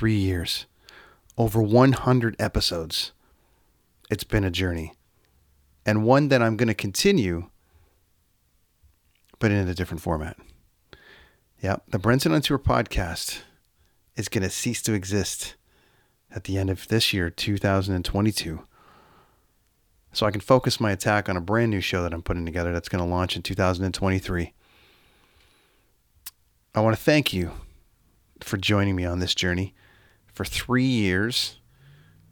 three years, over 100 episodes. It's been a journey, and one that I'm going to continue, but in a different format. Yep, the Brenton on Tour podcast is going to cease to exist at the end of this year, 2022. So I can focus my attack on a brand new show that I'm putting together that's going to launch in 2023. I want to thank you for joining me on this journey for three years,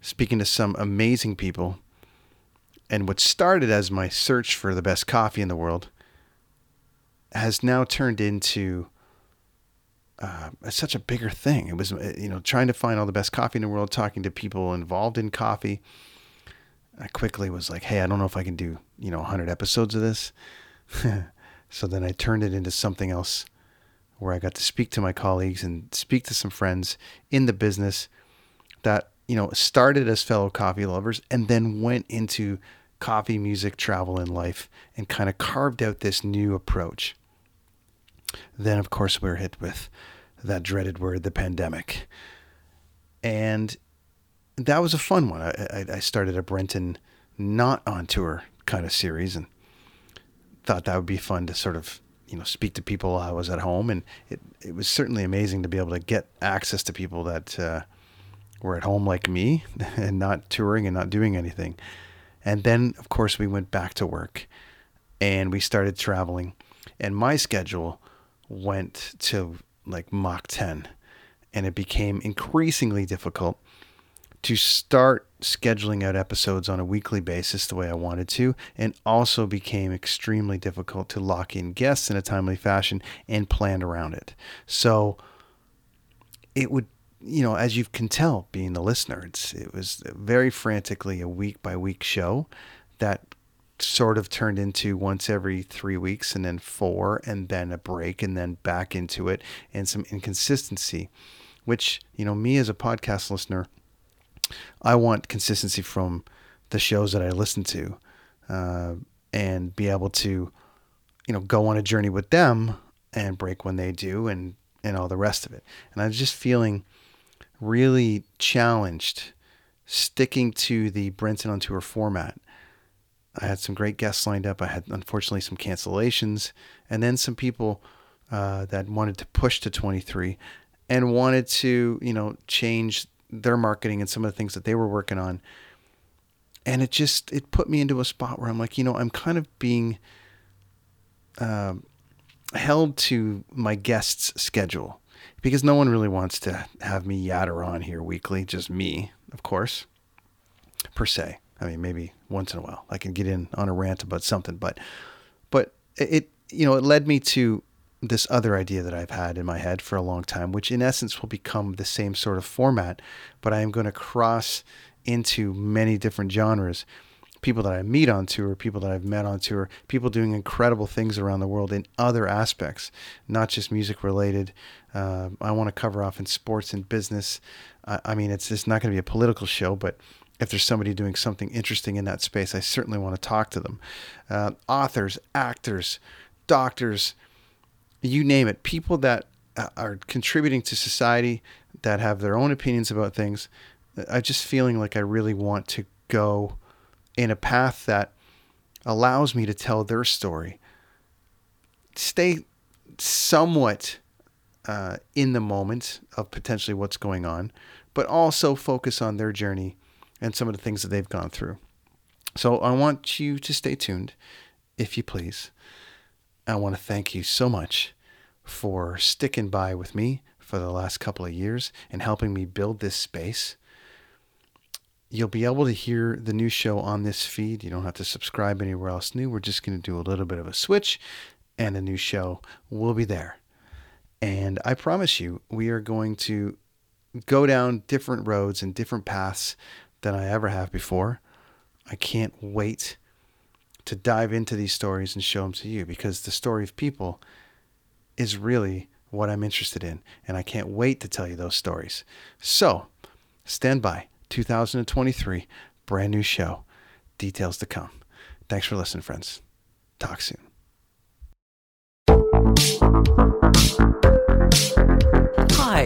speaking to some amazing people. And what started as my search for the best coffee in the world has now turned into uh, such a bigger thing. It was, uh, you know, trying to find all the best coffee in the world, talking to people involved in coffee. I quickly was like, hey, I don't know if I can do, you know, 100 episodes of this. so then I turned it into something else where I got to speak to my colleagues and speak to some friends in the business that, you know, started as fellow coffee lovers and then went into coffee, music, travel, and life and kind of carved out this new approach. Then, of course, we were hit with that dreaded word, the pandemic. And that was a fun one. I, I started a Brenton not on tour kind of series and thought that would be fun to sort of you know speak to people I was at home, and it it was certainly amazing to be able to get access to people that uh, were at home like me and not touring and not doing anything. And then of course we went back to work, and we started traveling, and my schedule went to like Mach 10 and it became increasingly difficult to start scheduling out episodes on a weekly basis the way I wanted to, and also became extremely difficult to lock in guests in a timely fashion and plan around it. So it would, you know, as you can tell, being the listener, it's it was very frantically a week by week show that sort of turned into once every three weeks and then four and then a break and then back into it and some inconsistency which you know me as a podcast listener I want consistency from the shows that I listen to, uh, and be able to, you know, go on a journey with them and break when they do, and and all the rest of it. And I was just feeling really challenged sticking to the Brenton on tour format. I had some great guests lined up. I had unfortunately some cancellations, and then some people uh, that wanted to push to 23 and wanted to, you know, change their marketing and some of the things that they were working on. And it just it put me into a spot where I'm like, you know, I'm kind of being uh, held to my guests' schedule because no one really wants to have me yatter on here weekly, just me, of course, per se. I mean, maybe once in a while I can get in on a rant about something, but but it you know it led me to this other idea that I've had in my head for a long time, which in essence will become the same sort of format, but I am going to cross into many different genres. People that I meet on tour, people that I've met on tour, people doing incredible things around the world in other aspects, not just music related. Uh, I want to cover off in sports and business. Uh, I mean, it's, it's not going to be a political show, but if there's somebody doing something interesting in that space, I certainly want to talk to them. Uh, authors, actors, doctors, you name it, people that uh, are contributing to society that have their own opinions about things. I'm just feeling like I really want to go in a path that allows me to tell their story. Stay somewhat uh, in the moment of potentially what's going on, but also focus on their journey and some of the things that they've gone through. So I want you to stay tuned, if you please. I want to thank you so much for sticking by with me for the last couple of years and helping me build this space. You'll be able to hear the new show on this feed. You don't have to subscribe anywhere else new. We're just going to do a little bit of a switch, and a new show will be there. And I promise you, we are going to go down different roads and different paths than I ever have before. I can't wait to dive into these stories and show them to you because the story of people is really what I'm interested in. And I can't wait to tell you those stories. So stand by. 2023, brand new show. Details to come. Thanks for listening, friends. Talk soon.